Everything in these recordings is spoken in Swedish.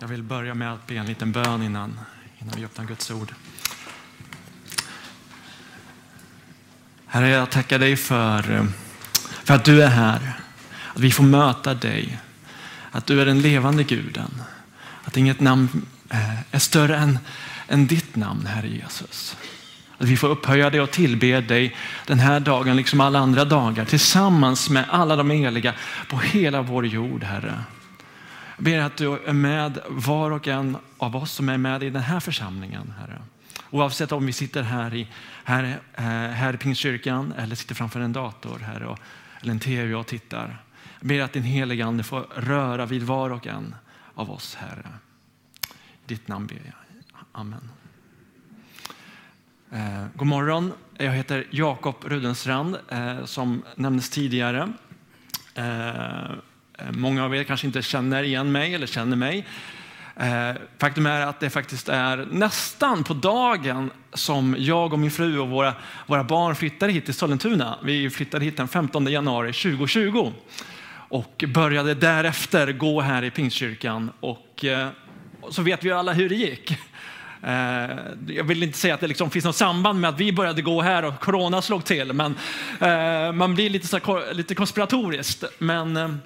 Jag vill börja med att be en liten bön innan, innan vi öppnar Guds ord. Herre, jag tackar dig för, för att du är här. Att vi får möta dig. Att du är den levande guden. Att inget namn eh, är större än, än ditt namn, Herre Jesus. Att vi får upphöja dig och tillbe dig den här dagen liksom alla andra dagar tillsammans med alla de heliga på hela vår jord, Herre. Jag ber att du är med var och en av oss som är med i den här församlingen, Herre. Oavsett om vi sitter här i, här, eh, här i Pingstkyrkan eller sitter framför en dator Herre, och, eller en tv och tittar. Jag ber att din heliga Ande får röra vid var och en av oss, Herre. I ditt namn ber jag. Amen. Eh, god morgon. Jag heter Jakob Rudenstrand eh, som nämndes tidigare. Eh, Eh, många av er kanske inte känner igen mig eller känner mig. Eh, faktum är att det faktiskt är nästan på dagen som jag och min fru och våra, våra barn flyttade hit till Sollentuna. Vi flyttade hit den 15 januari 2020 och började därefter gå här i Pingstkyrkan. Och eh, så vet vi alla hur det gick. Jag vill inte säga att det liksom finns något samband med att vi började gå här och corona slog till, men man blir lite, så, lite konspiratoriskt. Men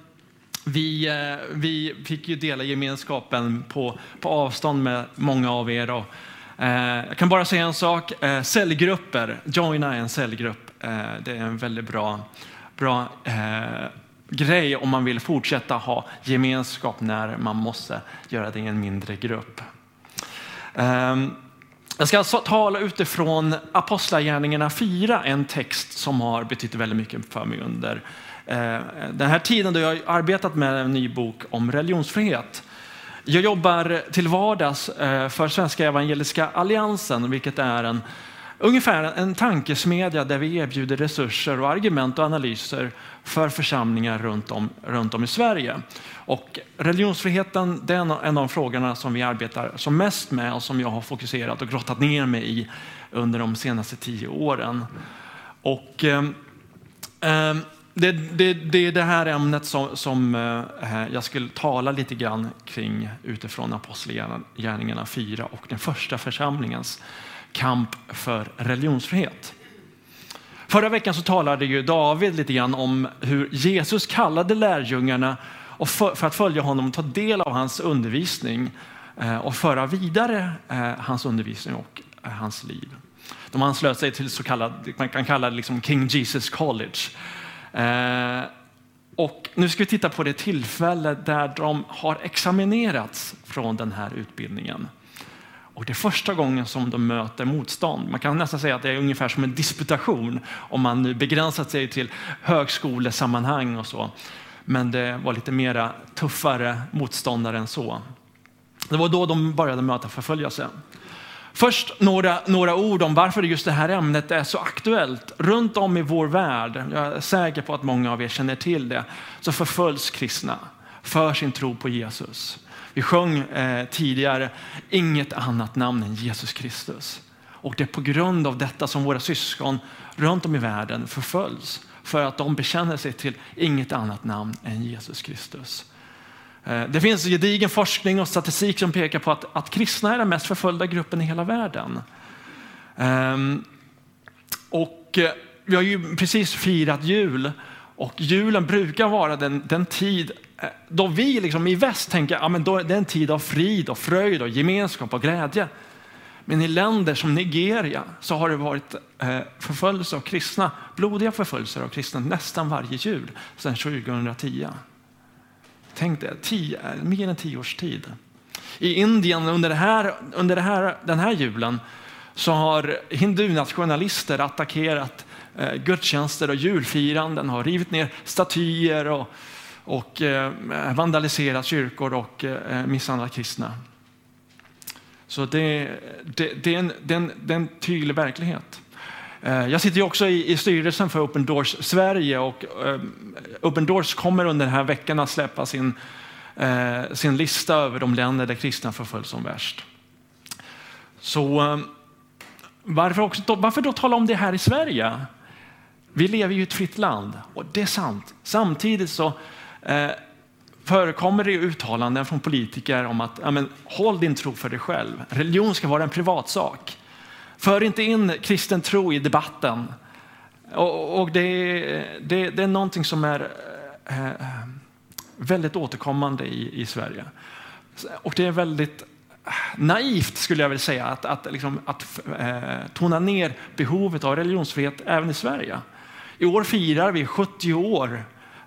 vi, eh, vi fick ju dela gemenskapen på, på avstånd med många av er. Då. Eh, jag kan bara säga en sak, eh, cellgrupper, joina en cellgrupp. det är en väldigt bra, bra grej om man vill fortsätta ha gemenskap när man måste göra det i en mindre grupp. Ehm, jag ska alltså tala utifrån Apostlagärningarna 4, en text som har betytt väldigt mycket för mig under Eh, den här tiden då jag har arbetat med en ny bok om religionsfrihet. Jag jobbar till vardags eh, för Svenska Evangeliska Alliansen, vilket är en ungefär en tankesmedja där vi erbjuder resurser och argument och analyser för församlingar runt om, runt om i Sverige. Och religionsfriheten det är en av de frågorna som vi arbetar som mest med och som jag har fokuserat och grottat ner mig i under de senaste tio åren. Och, eh, eh det, det, det, är det här ämnet som, som eh, eh jag skulle tala lite grann kring utifrån Apostlagärningarna 4 och den första församlingens kamp för religionsfrihet. Förra veckan så talade ju David lite grann om hur Jesus kallade lärjungarna och för, för att följa honom och ta del av hans undervisning eh, och föra vidare eh, hans undervisning och eh, hans liv. De anslöt sig till så kallad, man kan kalla det liksom King Jesus College. Eh, och nu ska vi titta på det tillfälle där de har examinerats från den här utbildningen. Och det är första gången som de möter motstånd. Man kan nästan säga att det är ungefär som en disputation om man nu begränsat sig till högskolesammanhang och så. Men det var lite mera tuffare motståndare än så. Det var då de började möta förföljelse. Först några, några ord om varför just det här ämnet är så aktuellt. Runt om i vår värld, jag är säker på att många av er känner till det, så förföljs kristna för sin tro på Jesus. Vi sjöng eh, tidigare, inget annat namn än Jesus Kristus. Och det är på grund av detta som våra syskon runt om i världen förföljs. För att de bekänner sig till inget annat namn än Jesus Kristus. Eh, det finns gedigen forskning och statistik som pekar på att, att kristna är den mest förföljda gruppen i hela världen. Ehm, och eh, vi har ju precis firat jul och julen brukar vara den, den tid eh, då vi liksom i väst tänker att ja, det är en tid av frid och fröjd och gemenskap och glädje. Men i länder som Nigeria så har det varit förföljelse av kristna, blodiga förföljelser av kristna nästan varje jul sedan 2010. Tänk det, tio, mer än tio års tid. I Indien under, det här, under det här, den här julen så har hindunationalister attackerat eh, gudstjänster och julfiranden, har rivit ner statyer och och eh, vandaliserat kyrkor och eh, misshandlat kristna. Så det, det, det, är en, det, är en, det är en tydlig verklighet. Eh, jag sitter också i, i styrelsen för Open Doors Sverige och eh, Open Doors kommer under den här veckan att släppa sin, eh, sin lista över de länder där kristna förföljs som värst. Så varför, också, varför då tala om det här i Sverige? Vi lever ju i ett fritt land och det är sant. Samtidigt så Eh, förekommer det uttalanden från politiker om att ja, men, håll din tro för dig själv. Religion ska vara en privatsak. För inte in kristen tro i debatten. Och, och det, det, det, är någonting som är eh, eh väldigt återkommande i, i Sverige. Och det är väldigt eh, naivt skulle jag vilja säga att, att, liksom, att eh, tona ner behovet av religionsfrihet även i Sverige. I år firar vi 70 år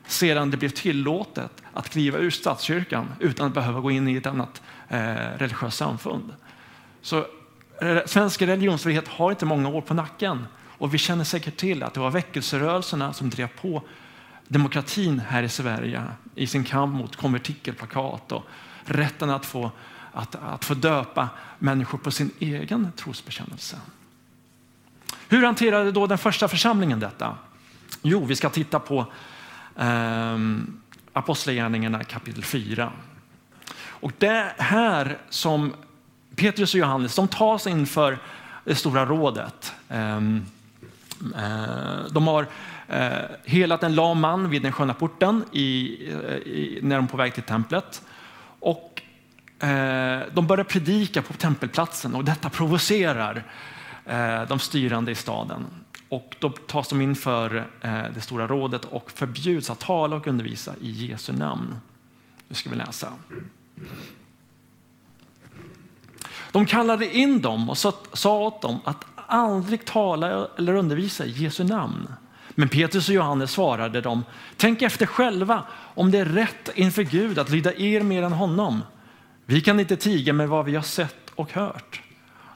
sedan det blev tillåtet att kliva ur statskyrkan utan att behöva gå in i ett annat eh, religiöst samfund. Så Eh, svensk religionsfrihet har inte många år på nacken och vi känner säkert till att det var väckelserörelserna som drev på demokratin här i Sverige i sin kamp mot konvertikelplakat och rätten att få, att, att få döpa människor på sin egen trosbekännelse. Hur hanterade då den första församlingen detta? Jo, vi ska titta på eh, Apostlagärningarna kapitel 4. Och det här som Petrus och Johannes de tas inför det stora rådet. Ehm, eh, de har eh, helat en lam man vid den sköna porten i, eh, i, när de är på väg till templet. Och de börjar predika på tempelplatsen och detta provocerar de styrande i staden. Och då tas de inför det stora rådet och förbjuds att tala och undervisa i Jesu namn. Nu ska vi läsa. De kallade in dem och sa åt dem att aldrig tala eller undervisa i Jesu namn. Men Petrus och Johannes svarade dem, tänk efter själva om det är rätt inför Gud att lyda er mer än honom. Vi kan inte tiga med vad vi har sett och hört.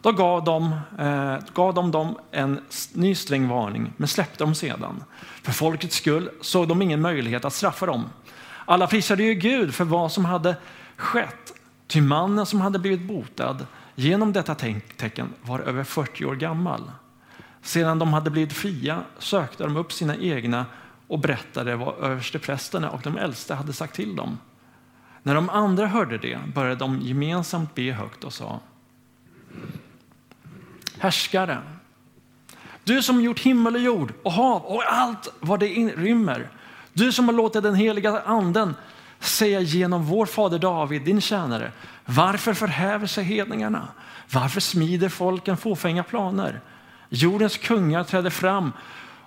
Då gav de, eh, gav de dem en ny sträng varning, men släppte dem sedan. För folkets skull såg de ingen möjlighet att straffa dem. Alla prisade ju Gud för vad som hade skett. Ty mannen som hade blivit botad genom detta tecken var över 40 år gammal. Sedan de hade blivit fria sökte de upp sina egna och berättade vad översteprästerna och de äldste hade sagt till dem. När de andra hörde det började de gemensamt be högt och sa härskare. Du som gjort himmel och jord och hav och allt vad det rymmer. Du som har låtit den heliga anden säga genom vår fader David, din tjänare. Varför förhäver sig hedningarna? Varför smider folken fåfänga planer? Jordens kungar träder fram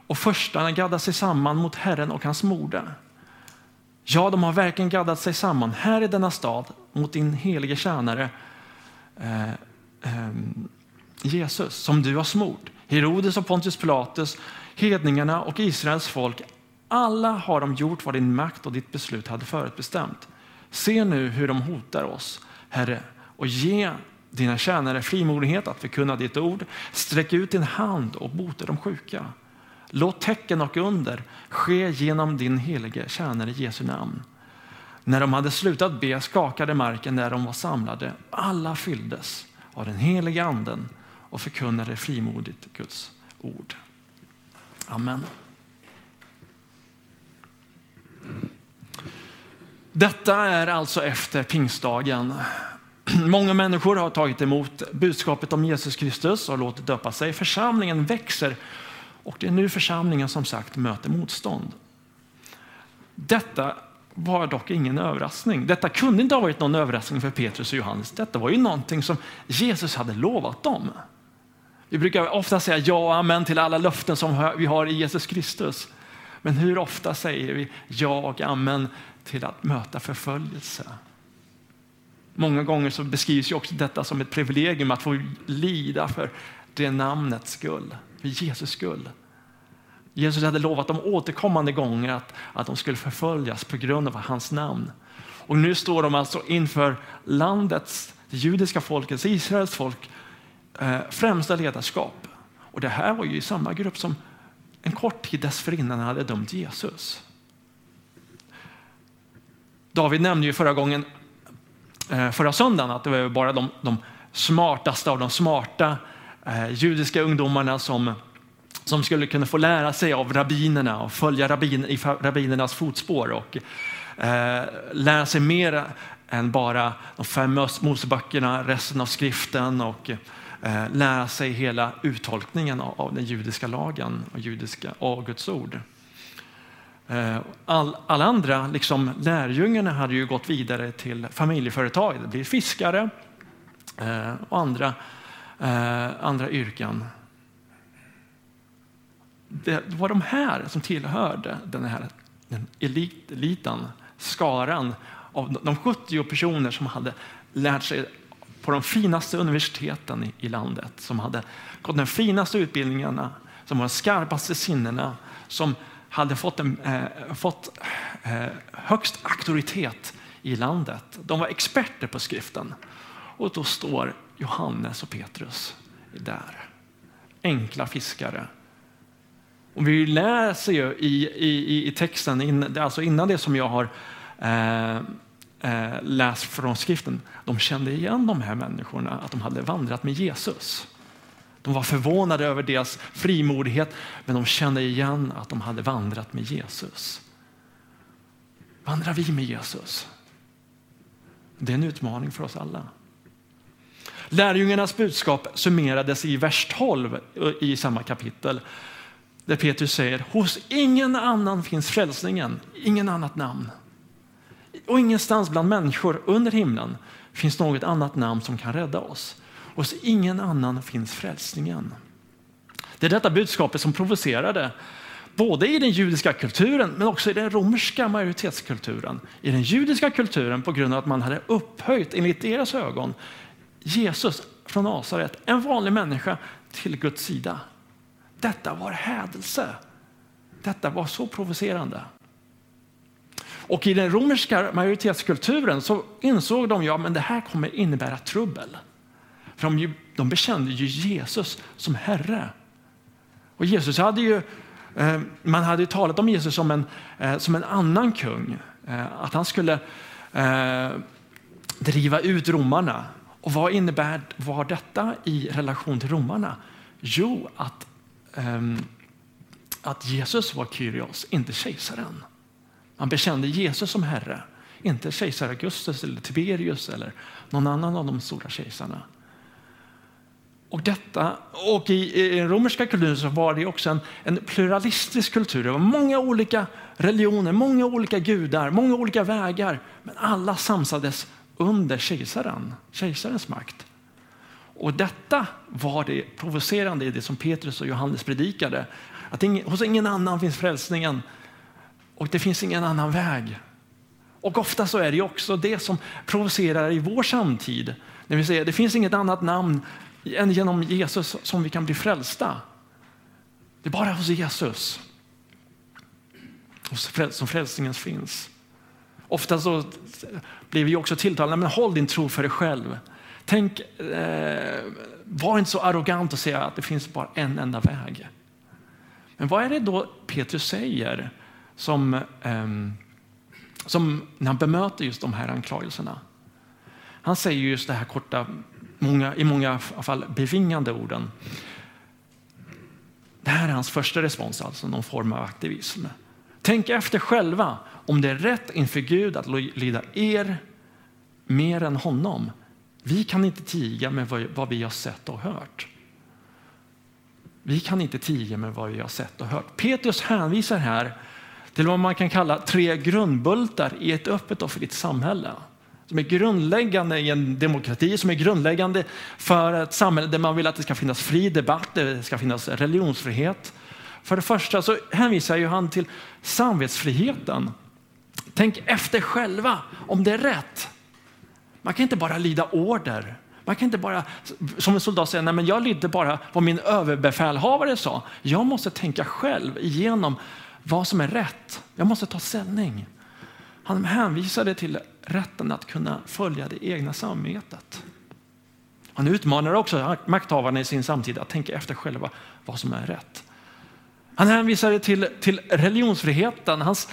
och förstarna gaddar sig samman mot Herren och hans morde. Ja, de har verkligen gaddat sig samman här i denna stad mot din helige tjänare eh, eh, Jesus som du har smort. Herodes och Pontius Pilatus, hedningarna och Israels folk. Alla har de gjort vad din makt och ditt beslut hade förutbestämt. Se nu hur de hotar oss, Herre, och ge dina tjänare frimodighet att förkunna ditt ord. Sträck ut din hand och bota de sjuka. Låt tecken och under ske genom din helige tjänare Jesu namn. När de hade slutat be skakade marken där de var samlade. Alla fylldes av den helige anden och förkunnade frimodigt Guds ord. Amen. Detta är alltså efter pingstdagen. Många människor har tagit emot budskapet om Jesus Kristus och låtit döpa sig. Församlingen växer och det är nu församlingen som sagt möter motstånd. Detta var dock ingen överraskning. Detta kunde inte ha varit någon överraskning för Petrus och Johannes. Detta var ju någonting som Jesus hade lovat dem. Vi brukar ofta säga ja och amen till alla löften som vi har i Jesus Kristus. Men hur ofta säger vi ja och amen till att möta förföljelse? Många gånger så beskrivs ju också detta som ett privilegium att få lida för det namnets skull, för Jesus skull. Jesus hade lovat dem återkommande gånger att, att de skulle förföljas på grund av hans namn. Och nu står de alltså inför landets, det judiska folkets, Israels folk eh, främsta ledarskap. Och det här var ju samma grupp som en kort tid dessförinnan hade dömt Jesus. David nämnde ju förra gången, eh, förra söndagen, att det var bara de, de smartaste av de smarta eh, judiska ungdomarna som, som skulle kunna få lära sig av rabbinerna och följa rabbin, i rabbinernas fotspår och eh, lära sig mer än bara de fem Moseböckerna, resten av skriften och eh, lära sig hela uttolkningen av, av den judiska lagen och, judiska, och Guds ord. Eh, all, alla andra, liksom lärjungarna, hade ju gått vidare till familjeföretag. Det blir fiskare eh, och andra, eh, andra yrken. Det var de här som tillhörde den här den elit, eliten, skaran av de 70 personer som hade lärt sig på de finaste universiteten i, i landet, som hade gått de finaste utbildningarna, som var de skarpaste sinnena, som hade fått, en, eh, fått eh, högst auktoritet i landet. De var experter på skriften. Och då står Johannes och Petrus där. Enkla fiskare. Och vi läser ju i, i, i texten, in, alltså innan det som jag har eh, eh, läst från skriften, de kände igen de här människorna, att de hade vandrat med Jesus. De var förvånade över deras frimodighet, men de kände igen att de hade vandrat med Jesus. Vandrar vi med Jesus? Det är en utmaning för oss alla. Lärjungarnas budskap summerades i vers 12 i samma kapitel där Petrus säger hos ingen annan finns frälsningen, ingen annat namn. Och ingenstans bland människor under himlen finns något annat namn som kan rädda oss. Hos ingen annan finns frälsningen. Det är detta budskapet som provocerade både i den judiska kulturen men också i den romerska majoritetskulturen. I den judiska kulturen på grund av att man hade upphöjt, enligt deras ögon, Jesus från Nasaret, en vanlig människa, till Guds sida. Detta var hädelse. Detta var så provocerande. Och i den romerska majoritetskulturen så insåg de att ja, det här kommer innebära trubbel. För de, de bekände ju Jesus som Herre. Och Jesus hade ju, eh, man hade ju talat om Jesus som en, eh, som en annan kung. Eh, att han skulle driva ut romarna. Och vad innebär var detta i relation till romarna? Jo, att, ehm, att Jesus var Kyrios, inte kejsaren. Man bekände Jesus som Herre, inte kejsar Augustus eller Tiberius eller någon annan av de stora kejsarna. Och, detta, och i, i den romerska kulturen så var det också en, en, pluralistisk kultur. Det var många olika religioner, många olika gudar, många olika vägar. Men alla samsades under kejsaren, kejsarens makt. Och detta var det provocerande i det som Petrus och Johannes predikade. Att ingen, hos ingen annan finns frälsningen och det finns ingen annan väg. Och ofta så är det också det som provocerar i vår samtid. När vi säger det finns inget annat namn än genom Jesus som vi kan bli frälsta. Det är bara hos Jesus som frälsningen finns. Ofta så blir vi också tilltalade, men håll din tro för dig själv. Tänk, eh, var inte så arrogant och säga att det finns bara en enda väg. Men vad är det då Petrus säger som, eh, som när han bemöter just de här anklagelserna? Han säger just det här korta många, i många fall bevingande orden. Det här är hans första respons, alltså någon form av aktivism. Tänk efter själva om det är rätt inför Gud att lyda er mer än honom. Vi kan inte tiga med vad vi har sett och hört. Vi kan inte tiga med vad vi har sett och hört. Petrus hänvisar här till vad man kan kalla tre grundbultar i ett öppet och fritt samhälle som är grundläggande i en demokrati, som är grundläggande för ett samhälle där man vill att det ska finnas fri debatt, det ska finnas religionsfrihet. För det första så hänvisar ju han till samvetsfriheten. Tänk efter själva om det är rätt. Man kan inte bara lyda order. Man kan inte bara som en soldat säga, nej men jag lydde bara vad min överbefälhavare sa. Jag måste tänka själv igenom vad som är rätt. Jag måste ta ställning. Han hänvisade till rätten att kunna följa det egna samvetet. Han utmanar också makthavarna i sin samtid att tänka efter själva vad som är rätt. Han hänvisade till, till religionsfriheten, hans,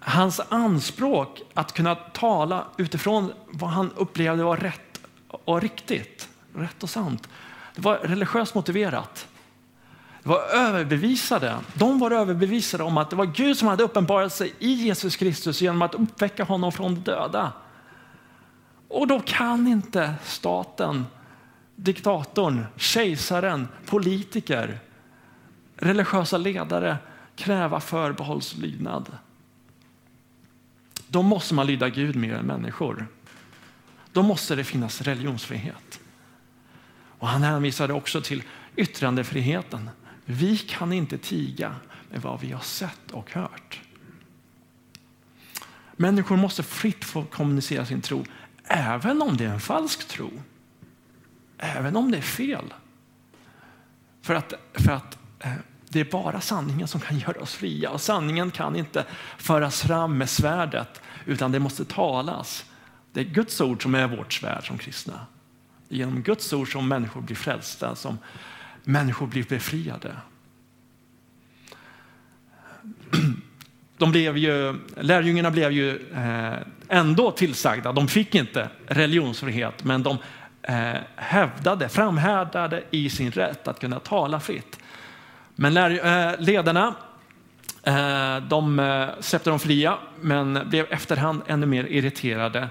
hans anspråk att kunna tala utifrån vad han upplevde var rätt och riktigt, rätt och sant. Det var religiöst motiverat var överbevisade. De var överbevisade om att det var Gud som hade uppenbarat sig i Jesus Kristus genom att uppväcka honom från de döda. Och då kan inte staten, diktatorn, kejsaren, politiker, religiösa ledare kräva förbehållslydnad. då måste man lyda Gud mer än människor. Då måste det finnas religionsfrihet. Och han hänvisade också till yttrandefriheten. Vi kan inte tiga med vad vi har sett och hört. Människor måste fritt få kommunicera sin tro, även om det är en falsk tro. Även om det är fel. För att, för att eh, det är bara sanningen som kan göra oss fria. Och sanningen kan inte föras fram med svärdet, utan det måste talas. Det är Guds ord som är vårt svärd som kristna. Det är genom Guds ord som människor blir frälsta, som människor blir befriade. De blev ju, lärjungarna blev ju eh, ändå tillsagda, de fick inte religionsfrihet, men de eh, hävdade, framhärdade i sin rätt att kunna tala fritt. Men eh, ledarna de släppte dem fria, men blev efterhand ännu mer irriterade.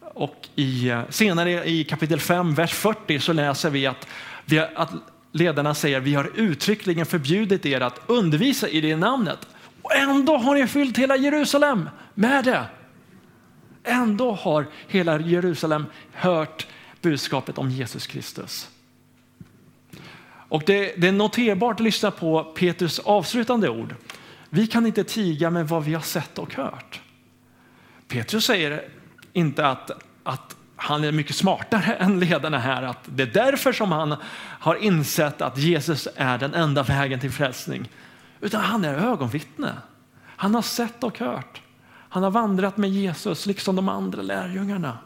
Och i, senare i kapitel 5, vers 40 så läser vi att, vi att ledarna säger vi har uttryckligen förbjudit er att undervisa i det namnet och ändå har ni fyllt hela Jerusalem med det. Ändå har hela Jerusalem hört budskapet om Jesus Kristus. Och det, det är noterbart att lyssna på Petrus avslutande ord. Vi kan inte tiga med vad vi har sett och hört. Petrus säger inte att, att han är mycket smartare än ledarna här. Att det är därför som han har insett att Jesus är den enda vägen till frälsning. Utan han är ögonvittne. Han har sett och hört. Han har vandrat med Jesus liksom de andra lärjungarna.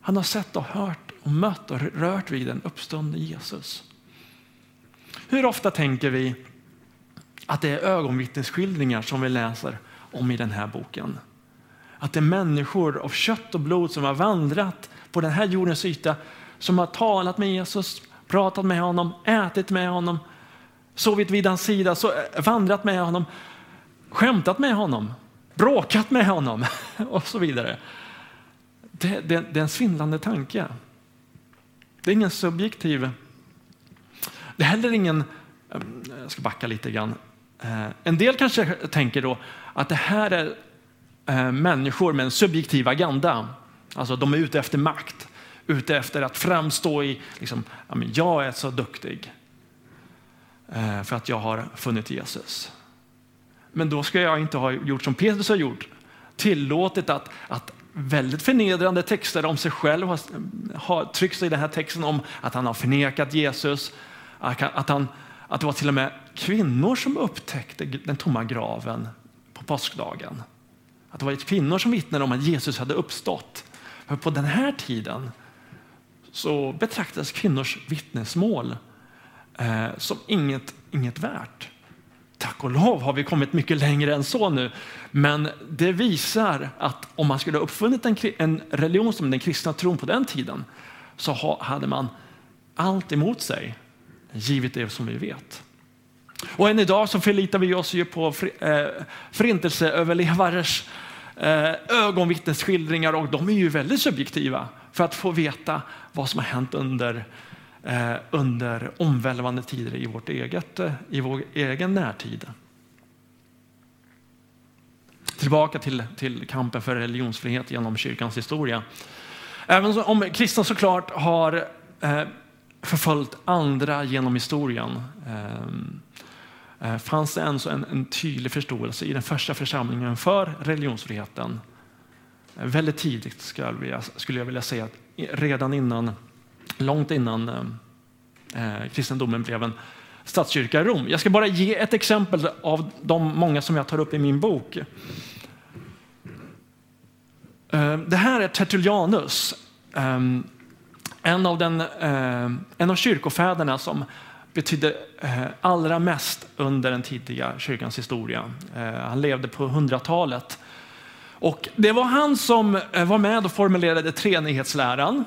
Han har sett och hört och mött och rört vid den uppståndne Jesus. Hur ofta tänker vi att det är ögonvittnesskildringar som vi läser om i den här boken? Att det är människor av kött och blod som har vandrat på den här jordens yta, som har talat med Jesus, pratat med honom, ätit med honom, sovit vid hans sida, så, eh, vandrat med honom, skämtat med honom, bråkat med honom och så vidare. Det, det, det är en svindlande tanke. Det är ingen subjektiv det är heller ingen, eh, jag ska backa lite grann. Eh, en del kanske tänker då att det här är Eh, människor med en subjektiv agenda. Alltså de är ute efter makt, ute efter att framstå i, liksom, jag är så duktig eh, för att jag har funnit Jesus. Men då ska jag inte ha gjort som Petrus har gjort, tillåtit att, att väldigt förnedrande texter om sig själv har, har tryckts i den här texten om att han har förnekat Jesus, att, han, att det var till och med kvinnor som upptäckte den tomma graven på påskdagen. Att det var kvinnor som vittnade om att Jesus hade uppstått. För på den här tiden så betraktades kvinnors vittnesmål eh, som inget, inget värt. Tack och lov har vi kommit mycket längre än så nu. Men det visar att om man skulle ha uppfunnit en, en religion som den kristna tron på den tiden så ha, hade man allt emot sig givet det som vi vet. Och än idag så förlitar vi oss ju på eh, förintelseöverlevares eh, Eh, ögonvittnesskildringar och de är ju väldigt subjektiva för att få veta vad som har hänt under, eh, under omvälvande tider i, vårt eget, eh, i vår egen närtid. Tillbaka till, till kampen för religionsfrihet genom kyrkans historia. Även om kristna såklart har förföljt andra genom historien eh, Eh, fanns det en, en, en tydlig förståelse i den första församlingen för religionsfriheten. Eh, väldigt tidigt skulle jag, skulle jag vilja säga, redan innan, långt innan eh, eh, kristendomen blev en statskyrka i Rom. Jag ska bara ge ett exempel av de många som jag tar upp i min bok. Det här är Tertullianus. Ehm, en av, den, en av kyrkofäderna som betydde eh, allra mest under den tidiga kyrkans historia. Eh, han levde på hundratalet. Och det var han som eh, var med och formulerade treenighetsläran.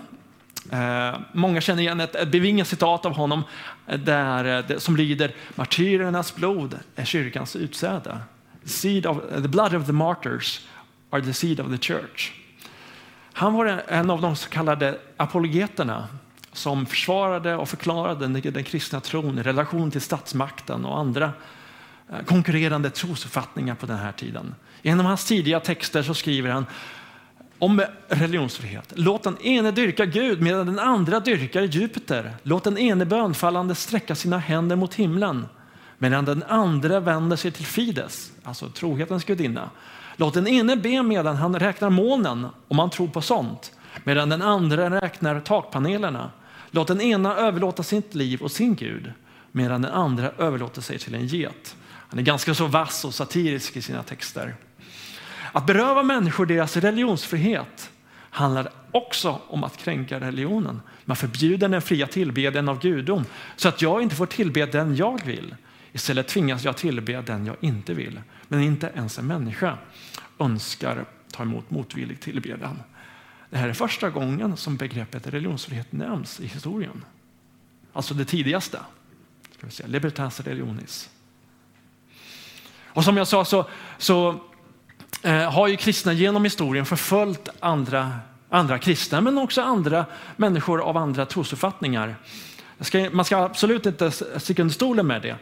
Många känner igen ett, bevingat citat av honom där, som lyder Martyrernas blod är kyrkans utsäde. The, seed of, the blood of the martyrs are the seed of the church. Han var en av de så kallade apologeterna som försvarade och förklarade den kristna tron i relation till statsmakten och andra eh, konkurrerande trosuppfattningar på den här tiden. I en av hans tidiga texter så skriver han om religionsfrihet. Låt den ene dyrka Gud medan den andra dyrkar Jupiter. Låt den ene bönfallande sträcka sina händer mot himlen medan den andra vänder sig till Fides, alltså trohetens gudinna. Låt den ene be medan han räknar molnen, om han tror på sånt, medan den andra räknar takpanelerna. Låt den ena överlåta sitt liv och sin Gud, medan den andra överlåter sig till en get. Han är ganska så vass och satirisk i sina texter. Att beröva människor deras religionsfrihet handlar också om att kränka religionen. Man förbjuder den fria tillbedjan av gudom så att jag inte får tillbe den jag vill. Istället tvingas jag tillbe den jag inte vill. Men inte ens en människa önskar ta emot motvillig tillbedjan. Det här är första gången som begreppet religionsfrihet nämns i historien. Alltså det tidigaste. Ska vi säga, Libertas religionis. Och som jag sa så, så eh, har ju kristna genom historien förföljt andra, andra kristna men också andra människor av andra trosuppfattningar. Ska, man ska absolut inte sticka under stolen med det.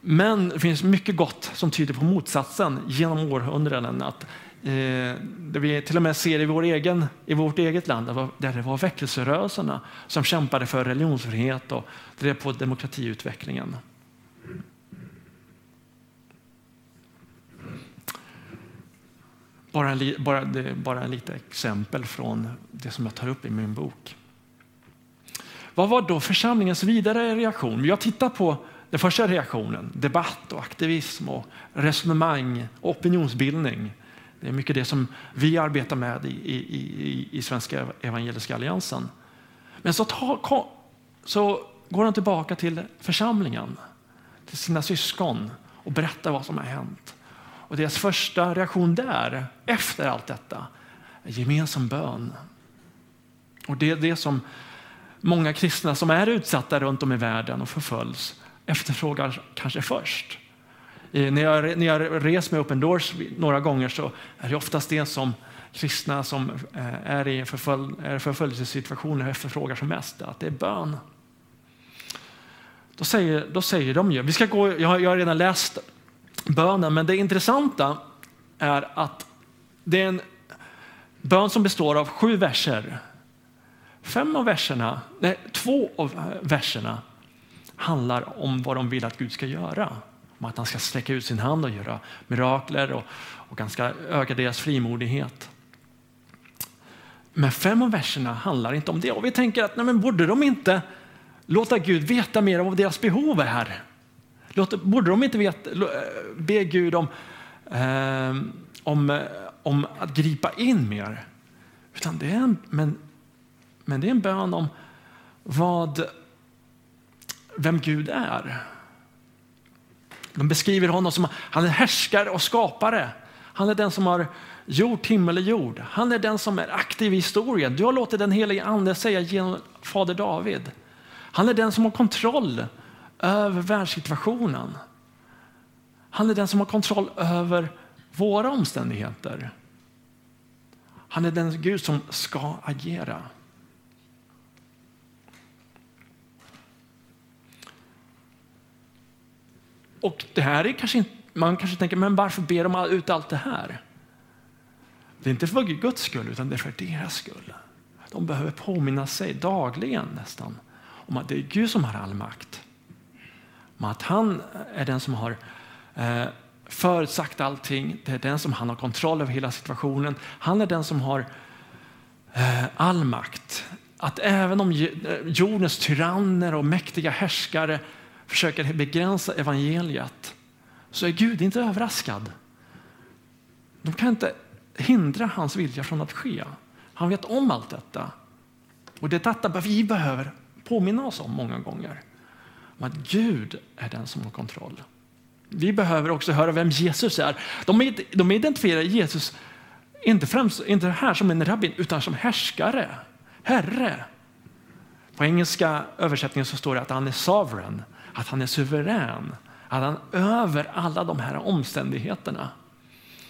Men det finns mycket gott som tyder på motsatsen genom århundraden. Att, Eh, där det vi till och med ser i, vår egen, i vårt eget land, där det var väckelserörelserna som kämpade för religionsfrihet och drev på demokratiutvecklingen. Bara, en, bara, bara en lite exempel från det som jag tar upp i min bok. Vad var då församlingens vidare reaktion? Jag tittar på den första reaktionen, debatt och aktivism och resonemang och opinionsbildning. Det är mycket det som vi arbetar med i, i, i, i Svenska Evangeliska Alliansen. Men så, ta, så går han tillbaka till församlingen, till sina syskon och berättar vad som har hänt. Och deras första reaktion där, efter allt detta, är gemensam bön. Och det är det som många kristna som är utsatta runt om i världen och förföljs efterfrågar kanske först. När jag, när jag reser med Open Doors några gånger så är det oftast det som kristna som eh, är i förfölj, förföljelsesituationer efterfrågar som mest, att det är bön. Då säger, då säger de ju, vi ska gå, jag har, jag har redan läst bönen, men det intressanta är att det är en bön som består av sju verser. Fem av verserna, nej, två av verserna handlar om vad de vill att Gud ska göra. Om att han ska sträcka ut sin hand och göra mirakler och, och han ska öka deras frimodighet. Men fem av verserna handlar inte om det. Och vi tänker att nej, men borde de inte låta Gud veta mer om vad deras behov är? Låt, borde de inte veta, eh, be Gud om, eh, om, eh, om att gripa in mer? Utan det är en, men, men det är en bön om vad vem Gud är. De beskriver honom som han är härskare och skapare. Han är den som har gjort himmel och jord. Han är den som är aktiv i historien. Du har låtit den helige ande säga genom fader David. Han är den som har kontroll över världssituationen. Han är den som har kontroll över våra omständigheter. Han är den Gud som ska agera. Och det här är kanske inte, man kanske tänker, men varför ber de ut allt det här? Det är inte för Guds skull, utan det är för deras skull. De behöver påminna sig dagligen nästan om att det är Gud som har all makt. Om att han är den som har eh, förutsagt allting. Det är den som han har kontroll över hela situationen. Han är den som har eh, all makt. Att även om eh, jordens tyranner och mäktiga härskare försöker begränsa evangeliet så är Gud inte överraskad. De kan inte hindra hans vilja från att ske. Han vet om allt detta. Och det är detta vi behöver påminna oss om många gånger. Om att Gud är den som har kontroll. Vi behöver också höra vem Jesus är. De, de identifierar Jesus inte, främst, inte här som en rabbin utan som härskare, herre. På engelska översättningen så står det att han är sovereign, att han är suverän, att han över alla de här omständigheterna.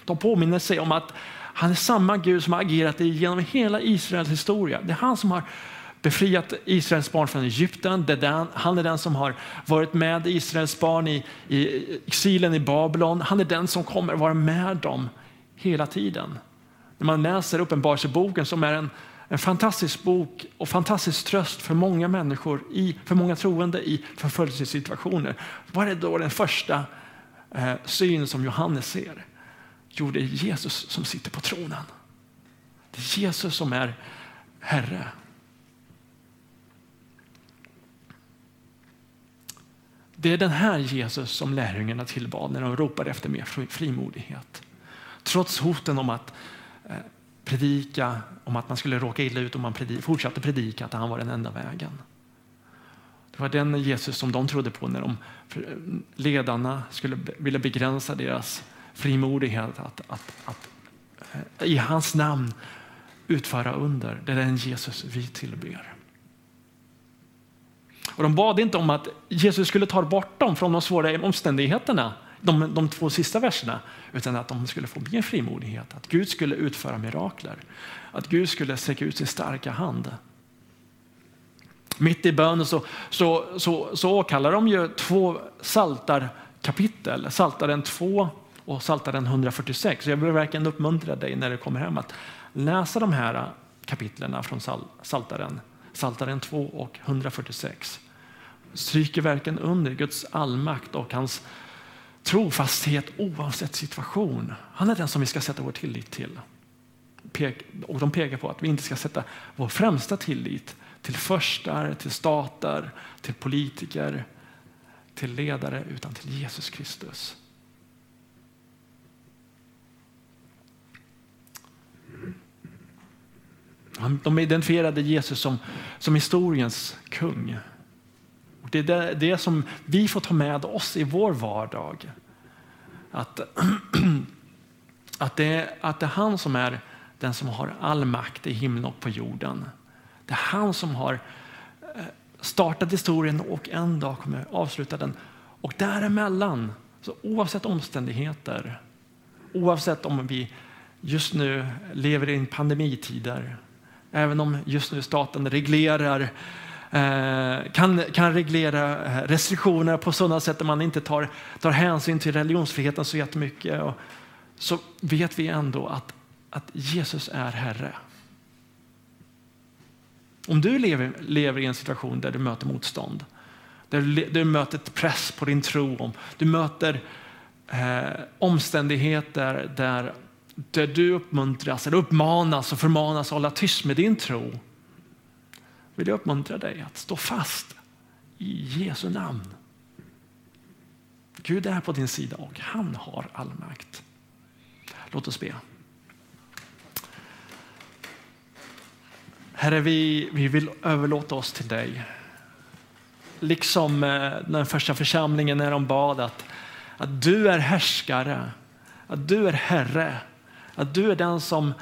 De påminner sig om att han är samma Gud som har agerat genom hela Israels historia. Det är han som har befriat Israels barn från Egypten. Han är den som har varit med Israels barn i, i exilen i Babylon. Han är den som kommer vara med dem hela tiden. När man läser Uppenbarelseboken som är en, en fantastisk bok och fantastisk tröst för många människor, i, för många troende i förföljelsesituationer. Vad är då den första eh, syn som Johannes ser? Jo, det är Jesus som sitter på tronen. Det är Jesus som är Herre. Det är den här Jesus som lärjungarna tillbad när de ropade efter mer frimodighet. Trots hoten om att eh, predika, om att man skulle råka illa ut om man predik, fortsatte predika att han var den enda vägen. Det var den Jesus som de trodde på när de, ledarna skulle vilja begränsa deras frimodighet att, att, att eh, i hans namn utföra under. Det är den Jesus vi tillber. Och de bad inte om att Jesus skulle ta bort dem från de svåra omständigheterna, de, de två sista verserna, utan att de skulle få mer frimodighet, att Gud skulle utföra mirakler, att Gud skulle sträcka ut sin starka hand. Mitt i bönen så, så, så, så åkallar de ju två saltarkapitel, Saltaren 2 och Saltaren 146. Så jag vill verkligen uppmuntra dig när du kommer hem att läsa de här kapitlerna från Saltaren, Saltaren 2 och 146 stryker verkligen under Guds allmakt och hans trofasthet oavsett situation. Han är den som vi ska sätta vår tillit till. Och de pekar på att vi inte ska sätta vår främsta tillit till förstar, till stater, till politiker, till ledare, utan till Jesus Kristus. De identifierade Jesus som, som historiens kung. Det är det, det som vi får ta med oss i vår vardag. Att, att, det, att det är han som är den som har all makt i himlen och på jorden. Det är han som har eh, startat historien och en dag kommer avsluta den. Och däremellan, så oavsett omständigheter, oavsett om vi just nu lever i en pandemitider, även om just nu staten reglerar Eh, Eh, kan, kan reglera eh, restriktioner på sådana sätt att man inte tar, tar hänsyn till religionsfriheten så jättemycket. Och så vet vi ändå att, att Jesus är Herre. Om du lever, lever i en situation där du möter motstånd, där du, du möter press på din tro, om du möter eh, omständigheter där, där du uppmuntras eller uppmanas och förmanas att hålla tyst med din tro vill jag uppmuntra dig att stå fast i Jesu namn. Gud är på din sida och han har all makt. Låt oss be. Herre, vi, vi vill överlåta oss till dig. Liksom eh, den första församlingen när de bad att, att du är härskare, att du är Herre, att du är den som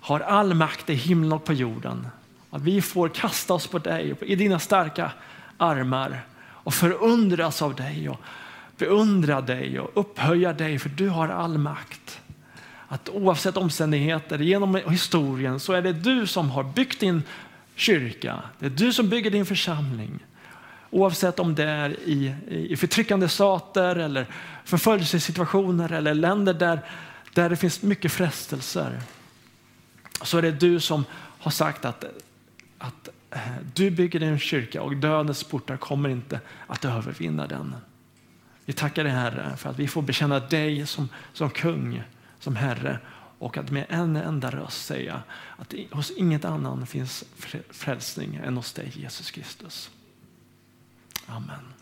har all makt i himlen och på jorden. Att vi får kasta oss på dig, i dina starka armar och förundras av dig och beundra dig och upphöja dig för du har all makt. Att oavsett omständigheter genom historien så är det du som har byggt din kyrka. Det är du som bygger din församling. Oavsett om det är i, i förtryckande stater eller förföljelsesituationer eller länder där, där det finns mycket frestelser. Så är det du som har sagt att att eh, du bygger din kyrka och dödens portar kommer inte att övervinna den. Vi tackar dig Herre för att vi får bekänna dig som, som kung, som Herre och att med en enda röst säga att hos inget annan finns frälsning än hos dig Jesus Kristus. Amen.